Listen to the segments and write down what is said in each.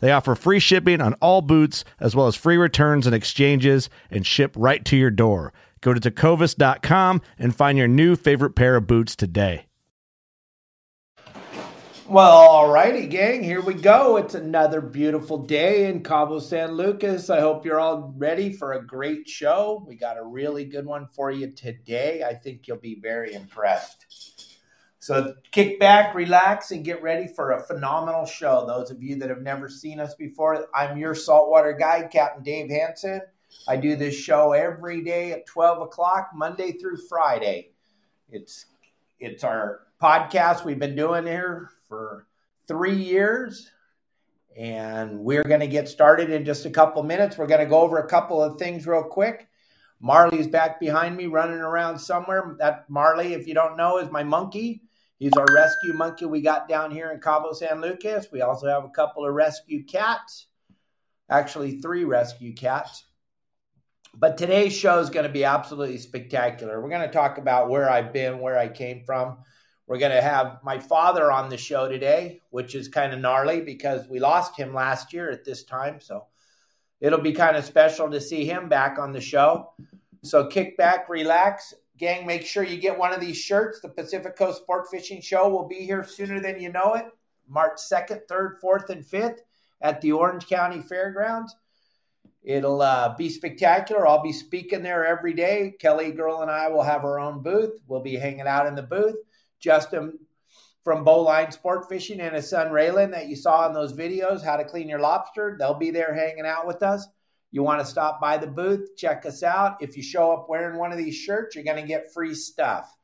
They offer free shipping on all boots, as well as free returns and exchanges, and ship right to your door. Go to tecovas.com and find your new favorite pair of boots today. Well, alrighty, gang, here we go. It's another beautiful day in Cabo San Lucas. I hope you're all ready for a great show. We got a really good one for you today. I think you'll be very impressed. So kick back, relax, and get ready for a phenomenal show. Those of you that have never seen us before, I'm your saltwater guide, Captain Dave Hansen. I do this show every day at 12 o'clock, Monday through Friday. It's it's our podcast we've been doing here for three years. And we're going to get started in just a couple minutes. We're going to go over a couple of things real quick. Marley's back behind me running around somewhere. That Marley, if you don't know, is my monkey. He's our rescue monkey we got down here in Cabo San Lucas. We also have a couple of rescue cats, actually, three rescue cats. But today's show is going to be absolutely spectacular. We're going to talk about where I've been, where I came from. We're going to have my father on the show today, which is kind of gnarly because we lost him last year at this time. So it'll be kind of special to see him back on the show. So kick back, relax. Gang, make sure you get one of these shirts. The Pacific Coast Sport Fishing Show will be here sooner than you know it, March 2nd, 3rd, 4th, and 5th at the Orange County Fairgrounds. It'll uh, be spectacular. I'll be speaking there every day. Kelly Girl and I will have our own booth. We'll be hanging out in the booth. Justin from Bowline Sport Fishing and his son Raylan that you saw in those videos, how to clean your lobster. They'll be there hanging out with us. You want to stop by the booth, check us out. If you show up wearing one of these shirts, you're going to get free stuff.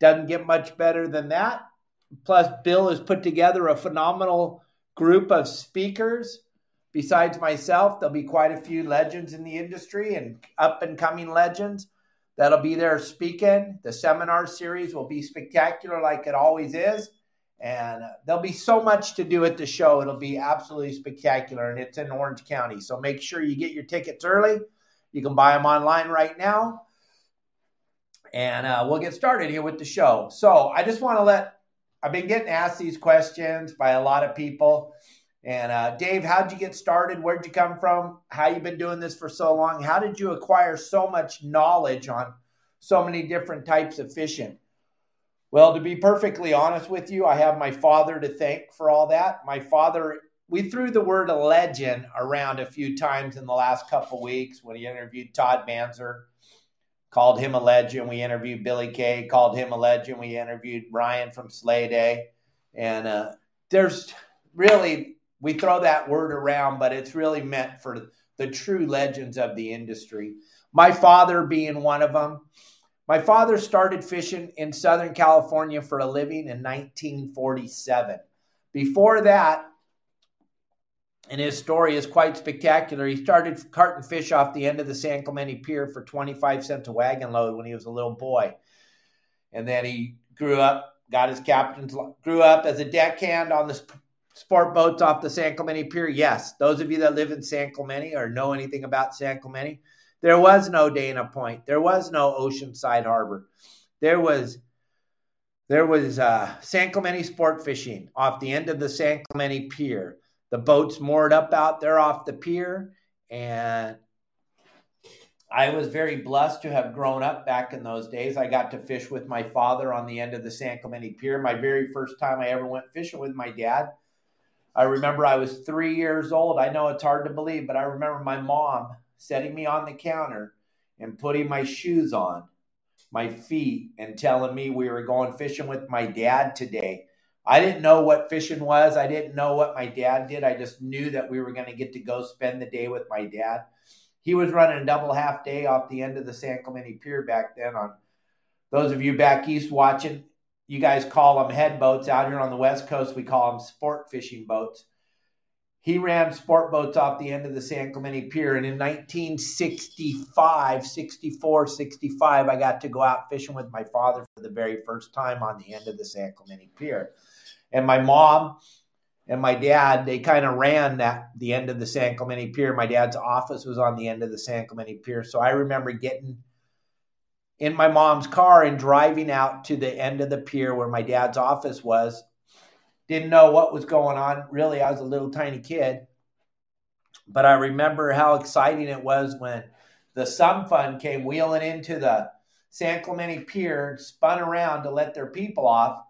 Doesn't get much better than that. Plus, Bill has put together a phenomenal group of speakers. Besides myself, there'll be quite a few legends in the industry and up and coming legends that'll be there speaking. The seminar series will be spectacular, like it always is. And there'll be so much to do at the show. It'll be absolutely spectacular. And it's in Orange County. So make sure you get your tickets early. You can buy them online right now. And uh, we'll get started here with the show. So I just want to let, I've been getting asked these questions by a lot of people. And uh, Dave, how'd you get started? Where'd you come from? How you been doing this for so long? How did you acquire so much knowledge on so many different types of fishing? Well, to be perfectly honest with you, I have my father to thank for all that. My father, we threw the word legend around a few times in the last couple weeks when he interviewed Todd Manzer, called him a legend. We interviewed Billy Kay, called him a legend. We interviewed Ryan from Slay Day. And uh, there's really we throw that word around, but it's really meant for the true legends of the industry. My father being one of them. My father started fishing in Southern California for a living in 1947. Before that, and his story is quite spectacular. He started carting fish off the end of the San Clemente Pier for 25 cents a wagon load when he was a little boy. And then he grew up, got his captain's, grew up as a deckhand on the sport boats off the San Clemente Pier? Yes. Those of you that live in San Clemente or know anything about San Clemente, there was no Dana Point. There was no Oceanside Harbor. There was there was uh, San Clemente sport fishing off the end of the San Clemente Pier. The boats moored up out there off the pier, and I was very blessed to have grown up back in those days. I got to fish with my father on the end of the San Clemente Pier. My very first time I ever went fishing with my dad I remember I was three years old. I know it's hard to believe, but I remember my mom setting me on the counter and putting my shoes on my feet and telling me we were going fishing with my dad today. I didn't know what fishing was. I didn't know what my dad did. I just knew that we were going to get to go spend the day with my dad. He was running a double half day off the end of the San Clemente Pier back then. On those of you back east watching, you guys call them head boats. Out here on the West Coast, we call them sport fishing boats. He ran sport boats off the end of the San Clemente Pier. And in 1965, 64, 65, I got to go out fishing with my father for the very first time on the end of the San Clemente Pier. And my mom and my dad, they kind of ran that the end of the San Clemente Pier. My dad's office was on the end of the San Clemente Pier. So I remember getting in my mom's car and driving out to the end of the pier where my dad's office was. Didn't know what was going on. Really, I was a little tiny kid. But I remember how exciting it was when the Sun Fund came wheeling into the San Clemente Pier, spun around to let their people off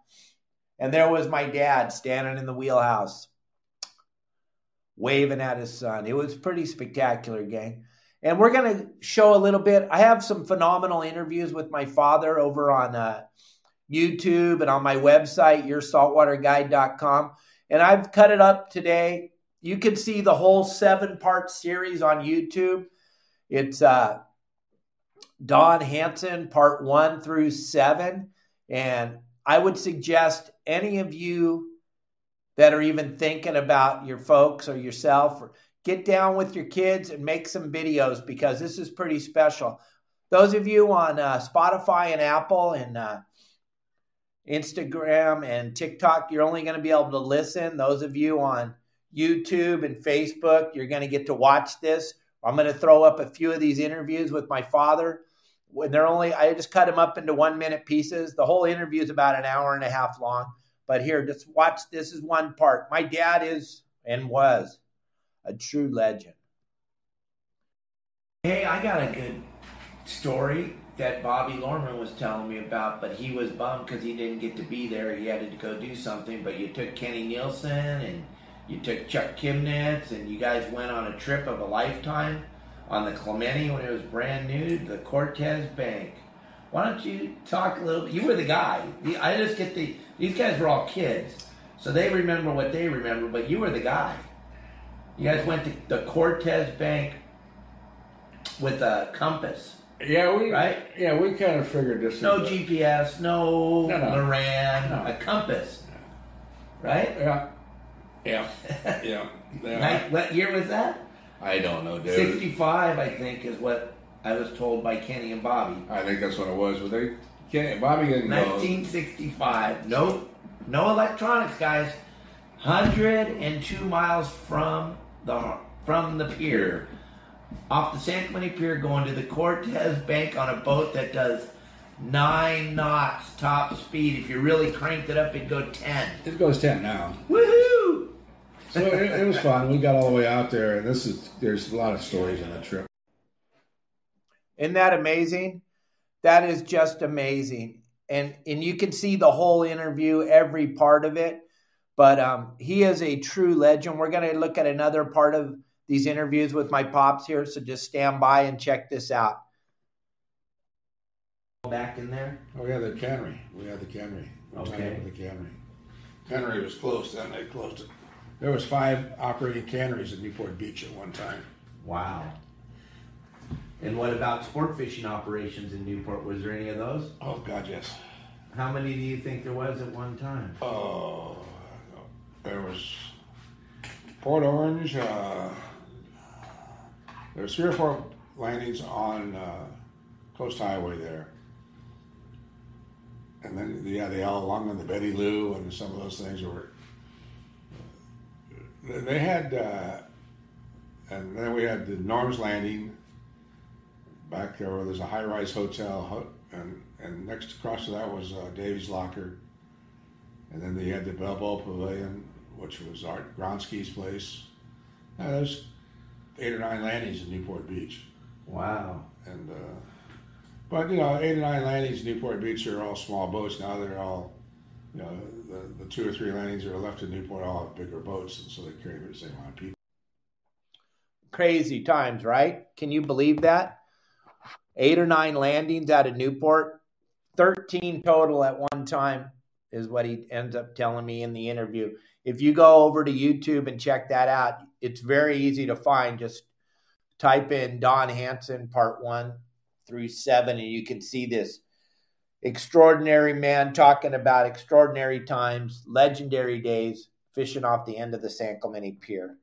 and there was my dad standing in the wheelhouse, waving at his son. It was pretty spectacular, gang. And we're going to show a little bit. I have some phenomenal interviews with my father over on uh, YouTube and on my website, yoursaltwaterguide.com. And I've cut it up today. You can see the whole seven part series on YouTube. It's uh, Don Hansen, part one through seven. And I would suggest any of you that are even thinking about your folks or yourself or get down with your kids and make some videos because this is pretty special. Those of you on uh, Spotify and Apple and uh, Instagram and TikTok, you're only going to be able to listen. Those of you on YouTube and Facebook, you're going to get to watch this. I'm going to throw up a few of these interviews with my father when they're only I just cut them up into one minute pieces. The whole interview is about an hour and a half long. But here, just watch. This is one part. My dad is and was a true legend. Hey, I got a good story that Bobby Lorman was telling me about, but he was bummed because he didn't get to be there. He had to go do something. But you took Kenny Nielsen and you took Chuck Kimnitz, and you guys went on a trip of a lifetime on the Clemente when it was brand new, the Cortez Bank. Why don't you talk a little bit? You were the guy. I just get the, these guys were all kids, so they remember what they remember, but you were the guy. You guys went to the Cortez Bank with a compass. Yeah, we right. Yeah, we kind of figured this. Out. No GPS, no, no, no. Loran, no. a compass, right? Yeah, yeah, yeah. yeah. what year was that? I don't know, dude. 65, I think, is what I was told by Kenny and Bobby. I think that's what it was. But they, Kenny, Bobby didn't 1965. No, no electronics, guys. 102 miles from the from the pier, off the San Clemente Pier, going to the Cortez Bank on a boat that does nine knots top speed. If you really cranked it up, it'd go 10. It goes 10 now. Woohoo! so it, it, was fun. We got all the way out there, and this is there's a lot of stories on that trip. Isn't that amazing? That is just amazing, and and you can see the whole interview, every part of it. But um, he is a true legend. We're going to look at another part of these interviews with my pops here, so just stand by and check this out. Back in there. Oh yeah, the cannery. We had the cannery. We okay. The cannery. Cannery was closed. Then they closed it. There was five operating canneries at Newport Beach at one time. Wow. And what about sport fishing operations in Newport? Was there any of those? Oh God, yes. How many do you think there was at one time? Oh, there was Port Orange. Uh, there was three or four landings on uh, Coast Highway there, and then yeah, they all along on the Betty Lou and some of those things were they had, uh, and then we had the Norm's Landing back there where there's a high rise hotel, and, and next across to that was uh, Locker. And then they had the Balboa Pavilion, which was Art Gronsky's place. Now, there's eight or nine landings in Newport Beach. Wow. And, uh, but you know, eight or nine landings in Newport Beach are all small boats. Now they're all you know, the, the two or three landings that are left in Newport all have bigger boats, and so they carry the same amount of people. crazy times, right? Can you believe that? Eight or nine landings out of Newport, 13 total at one time is what he ends up telling me in the interview. If you go over to YouTube and check that out, it's very easy to find. Just type in Don Hansen part one through seven, and you can see this extraordinary man talking about extraordinary times, legendary days, fishing off the end of the San Clemente Pier.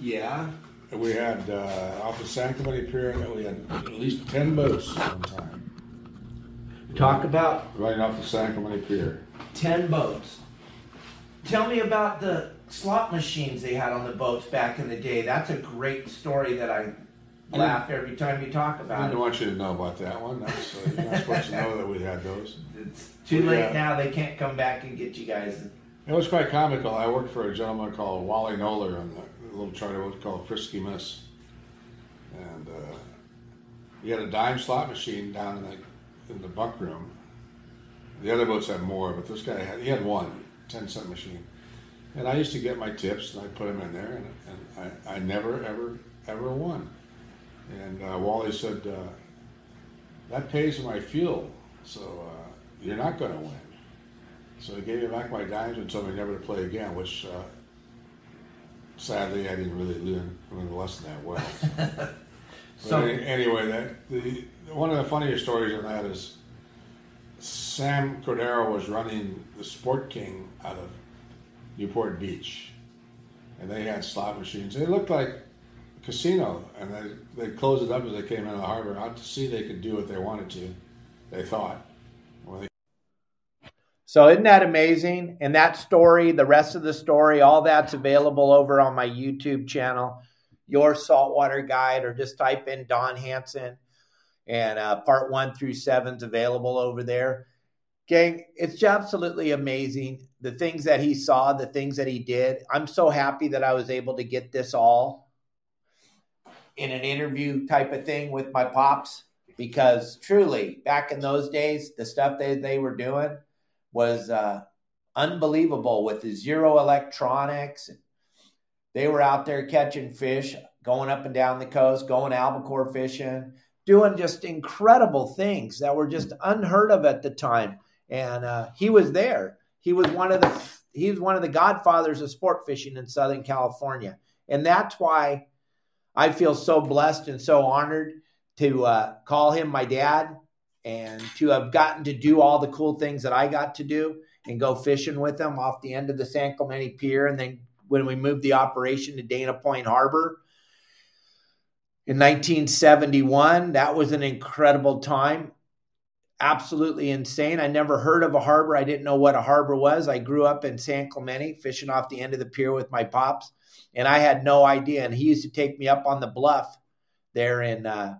Yeah. We had uh, off the San Clemente Pier, we had at least 10 boats one time. Talk about running off the San Clemente Pier. 10 boats. Tell me about the slot machines they had on the boats back in the day. That's a great story that I laugh every time you talk about I didn't want you to know about that one. That's, uh, you're not supposed to know that we had those. It's too late Yeah. now. They can't come back and get you guys. It was quite comical. I worked for a gentleman called Wally Noller on the little charter boat called Frisky Miss. And uh, he had a dime slot machine down in the, in the bunk room. The other boats had more, but this guy had, he had one 10 cent machine. And I used to get my tips and I put them in there, and, and I, I never, ever, ever won. And uh, Wally said, uh, That pays my fuel, so uh, you're not going to win. So he gave me back my dimes and told me never to play again, which uh, sadly I didn't really learn, learn the lesson that well. But So- any- anyway, that the one of the funniest stories on that is Sam Cordero was running the Sport King out of Newport Beach, and they had slot machines. They looked like a casino, and they they closed it up as they came out of the harbor out to see they could do what they wanted to. They thought. They So isn't that amazing? And that story, the rest of the story, all that's available over on my YouTube channel, Your Saltwater Guide, or just type in Don Hansen, and uh, part one through seven's available over there. Gang, it's absolutely amazing the things that he saw, the things that he did. I'm so happy that I was able to get this all in an interview type of thing with my pops because truly, back in those days, the stuff that they were doing was uh, unbelievable with the zero electronics. They were out there catching fish, going up and down the coast, going albacore fishing, doing just incredible things that were just unheard of at the time. And uh, he was there. He was one of the he was one of the godfathers of sport fishing in Southern California, and that's why I feel so blessed and so honored to uh, call him my dad and to have gotten to do all the cool things that I got to do and go fishing with him off the end of the San Clemente Pier. And then when we moved the operation to Dana Point Harbor in 1971, that was an incredible time. Absolutely insane. I never heard of a harbor. I didn't know what a harbor was. I grew up in San Clemente fishing off the end of the pier with my pops, and I had no idea. And he used to take me up on the bluff there in uh,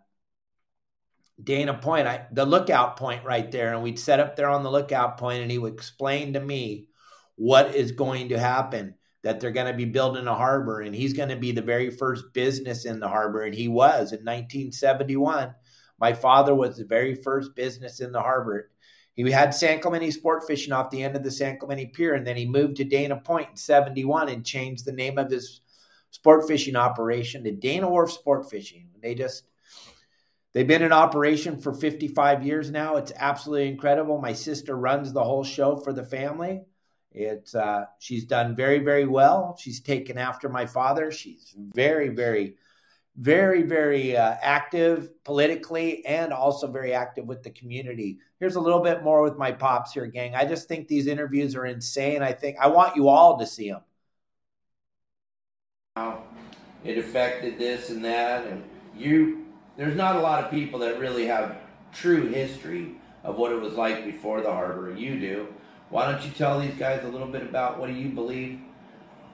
Dana Point, I, the lookout point right there, and we'd set up there on the lookout point, and he would explain to me what is going to happen. That they're going to be building a harbor, and he's going to be the very first business in the harbor, and he was in 1971. My father was the very first business in the harbor. He had San Clemente sport fishing off the end of the San Clemente Pier, and then he moved to Dana Point in 71 and changed the name of his sport fishing operation to Dana Wharf Sport Fishing. They just They've been in operation for 55 years now. It's absolutely incredible. My sister runs the whole show for the family. It's uh, she's done very very well. She's taken after my father. She's very very very very uh, active politically and also very active with the community. Here's a little bit more with my pops here, gang. I just think these interviews are insane. I think I want you all to see them. It affected this and that, and you there's not a lot of people that really have true history of what it was like before the harbor. You do. Why don't you tell these guys a little bit about what do you believe,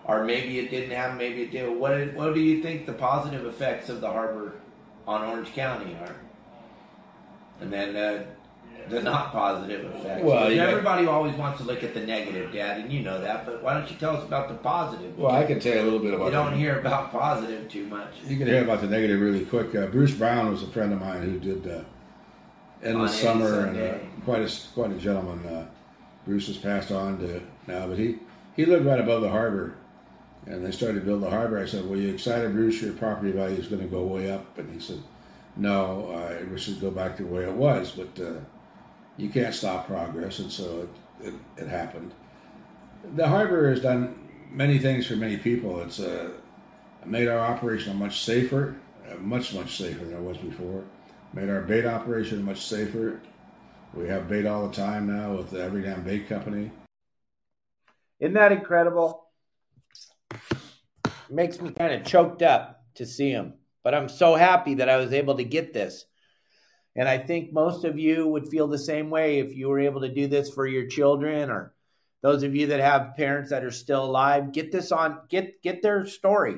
or maybe it didn't happen, maybe it did. What did, what do you think the positive effects of the harbor on Orange County are? And then uh, the not positive effects. Well, yeah. everybody always wants to look at the negative, Dad, and you know that. But why don't you tell us about the positive? Well, I can tell you a little bit about you don't hear about positive too much. You can hear about the negative really quick. Uh, Bruce Brown was a friend of mine who did uh, Endless On Summer, and uh, quite a quite a gentleman. Uh, Bruce has passed on to now, but he he lived right above the harbor, and they started to build the harbor. I said, "Well, you excited, Bruce? Your property value is going to go way up." And he said, "No, I wish it'd go back to the way it was, but uh, you can't stop progress." And so it, it, it, happened. The harbor has done many things for many people. It's uh, made our operation much safer, uh, much much safer than it was before. Made our bait operation much safer. We have bait all the time now with Everingham Bait Company. Isn't that incredible? makes me kind of choked up to see him. But I'm so happy that I was able to get this. And I think most of you would feel the same way if you were able to do this for your children or those of you that have parents that are still alive. Get this on, get get their story.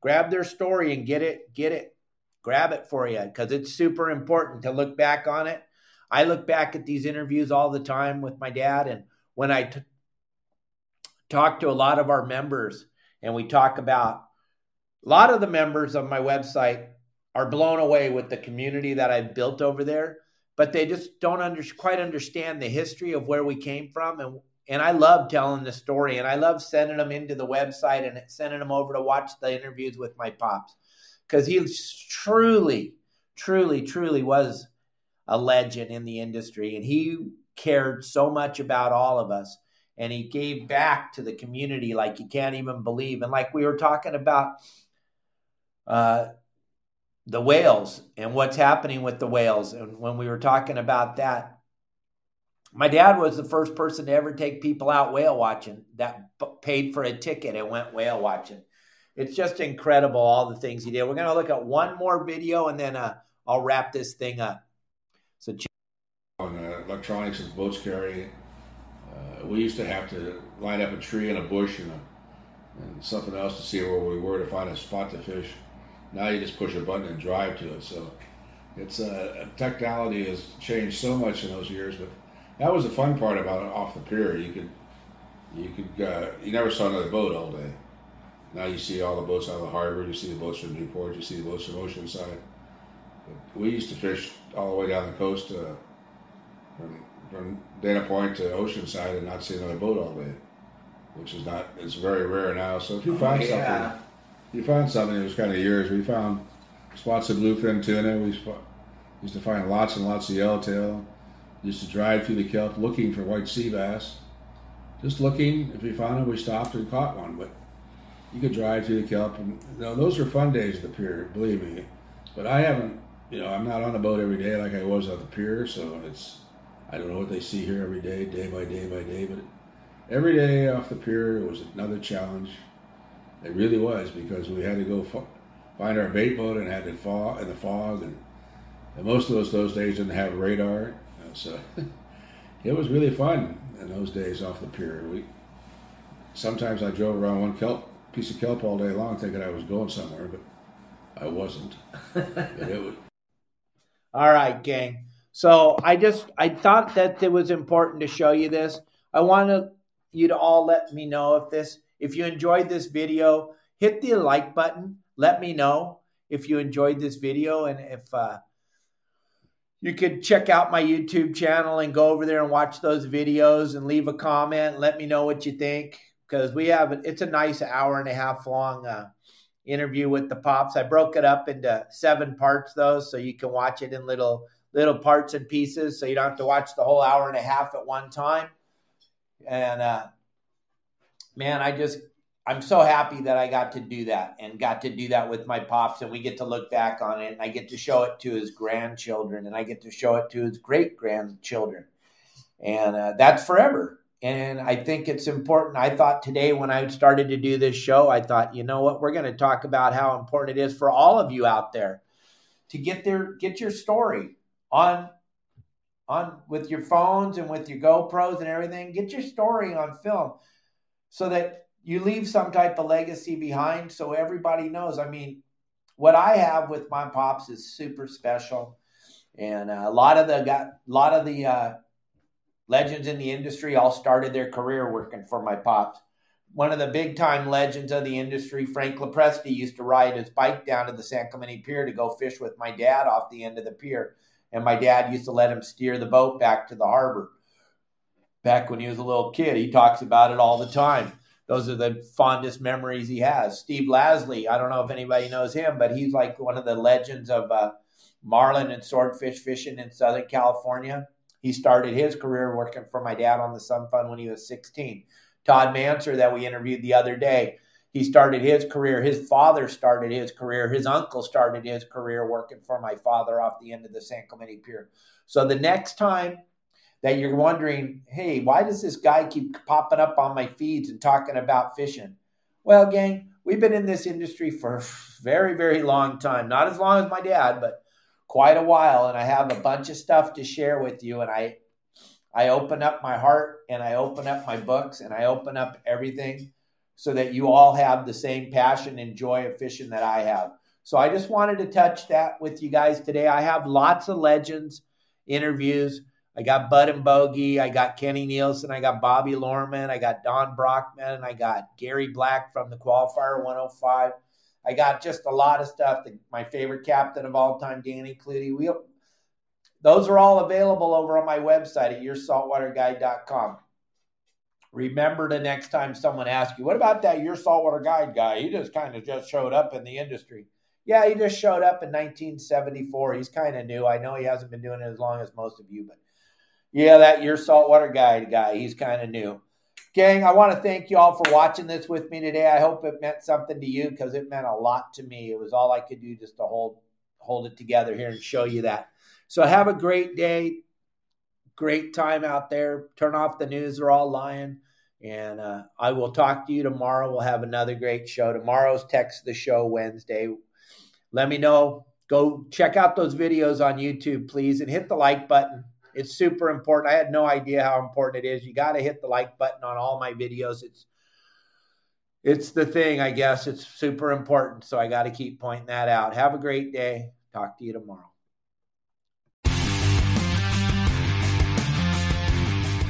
Grab their story and get it, get it, grab it for you because it's super important to look back on it. I look back at these interviews all the time with my dad, and when I t- talk to a lot of our members and we talk about a lot of the members of my website are blown away with the community that I've built over there, but they just don't under, quite understand the history of where we came from. And, and I love telling the story and I love sending them into the website and sending them over to watch the interviews with my pops because he truly, truly, truly was a legend in the industry and he cared so much about all of us and he gave back to the community like you can't even believe. And like we were talking about uh, the whales and what's happening with the whales, and when we were talking about that, my dad was the first person to ever take people out whale watching that paid for a ticket and went whale watching. It's just incredible all the things he did. We're going to look at one more video and then uh, I'll wrap this thing up. Uh, electronics boats carry uh, we used to have to line up a tree and a bush and, a, and something else to see where we were to find a spot to fish. Now you just push a button and drive to it. So it's uh, technology has changed so much in those years. But that was the fun part about it off the pier. You could you could uh, you never saw another boat all day. Now you see all the boats out of the harbor. You see the boats from Newport. You see the boats from Oceanside. We used to fish all the way down the coast uh, from from Dana Point to Oceanside and not see another boat all day, which is not it's very rare now. So if you oh, find oh, yeah. something, you find something. It was kind of years. We found spots of bluefin tuna. We used to find lots and lots of yellowtail. Used to drive through the kelp looking for white sea bass. Just looking. If we found them, we stopped and caught one. But you could drive through the kelp, and you know, those were fun days at the pier. Believe me. But I haven't. You know, I'm not on the boat every day like I was at the pier, so it's I don't know what they see here every day, day by day by day, but every day off the pier was another challenge. It really was because we had to go fo- find our bait boat and had to fall in the fog, and, and most of those those days didn't have radar, uh, so it was really fun in those days off the pier. We sometimes I drove around one kelp piece of kelp all day long, thinking I was going somewhere, but I wasn't. was... All right, gang. So I just I thought that it was important to show you this. I want you to all let me know if this if you enjoyed this video, hit the like button. Let me know if you enjoyed this video and if uh, you could check out my YouTube channel and go over there and watch those videos and leave a comment. Let me know what you think because we have it's a nice hour and a half long uh, interview with the pops. I broke it up into seven parts though, so you can watch it in little little parts and pieces so you don't have to watch the whole hour and a half at one time. And uh, man, I just, I'm so happy that I got to do that and got to do that with my pops. And we get to look back on it and I get to show it to his grandchildren and I get to show it to his great grandchildren. And uh, that's forever. And I think it's important. I thought today when I started to do this show, I thought, you know what, we're going to talk about how important it is for all of you out there to get their get your story on on with your phones and with your GoPros and everything. Get your story on film so that you leave some type of legacy behind so everybody knows. I mean, what I have with my pops is super special. And uh, a lot of the got a lot of the uh, legends in the industry all started their career working for my pops. One of the big time legends of the industry, Frank LoPreste, used to ride his bike down to the San Clemente Pier to go fish with my dad off the end of the pier and my dad used to let him steer the boat back to the harbor. Back when he was a little kid, he talks about it all the time. those are the fondest memories he has. Steve Lasley, I don't know if anybody knows him, but he's like one of the legends of uh, marlin and swordfish fishing in Southern California. He started his career working for my dad on the Sun Fund when he was 16. Todd Manser, that we interviewed the other day, he started his career. His father started his career. His uncle started his career working for my father off the end of the San Clemente Pier. So the next time that you're wondering, hey, why does this guy keep popping up on my feeds and talking about fishing? Well, gang, we've been in this industry for a very, very long time. Not as long as my dad, but quite a while. And I have a bunch of stuff to share with you. And I I open up my heart and I open up my books and I open up everything so that you all have the same passion and joy of fishing that I have. So I just wanted to touch that with you guys today. I have lots of legends interviews. I got Bud and Bogey. I got Kenny Nielsen. I got Bobby Lorman. I got Don Brockman. I got Gary Black from the Qualifier 105. I got just a lot of stuff. My favorite captain of all time, Danny Clutie. We, those are all available over on my website at yoursaltwaterguide.com. Remember the next time someone asks you, what about that your saltwater guide guy? He just kind of just showed up in the industry. Yeah, he just showed up in 1974. He's kind of new. I know he hasn't been doing it as long as most of you, but yeah, that your saltwater guide guy, he's kind of new. Gang, I want to thank you all for watching this with me today. I hope it meant something to you because it meant a lot to me. It was all I could do just to hold hold it together here and show you that. So have a great day. Great time out there. Turn off the news. They're all lying. And uh, I will talk to you tomorrow. We'll have another great show. Tomorrow's Text the Show Wednesday. Let me know. Go check out those videos on YouTube, please, and hit the like button. It's super important. I had no idea how important it is. You got to hit the like button on all my videos. It's it's the thing, I guess. It's super important. So I got to keep pointing that out. Have a great day. Talk to you tomorrow.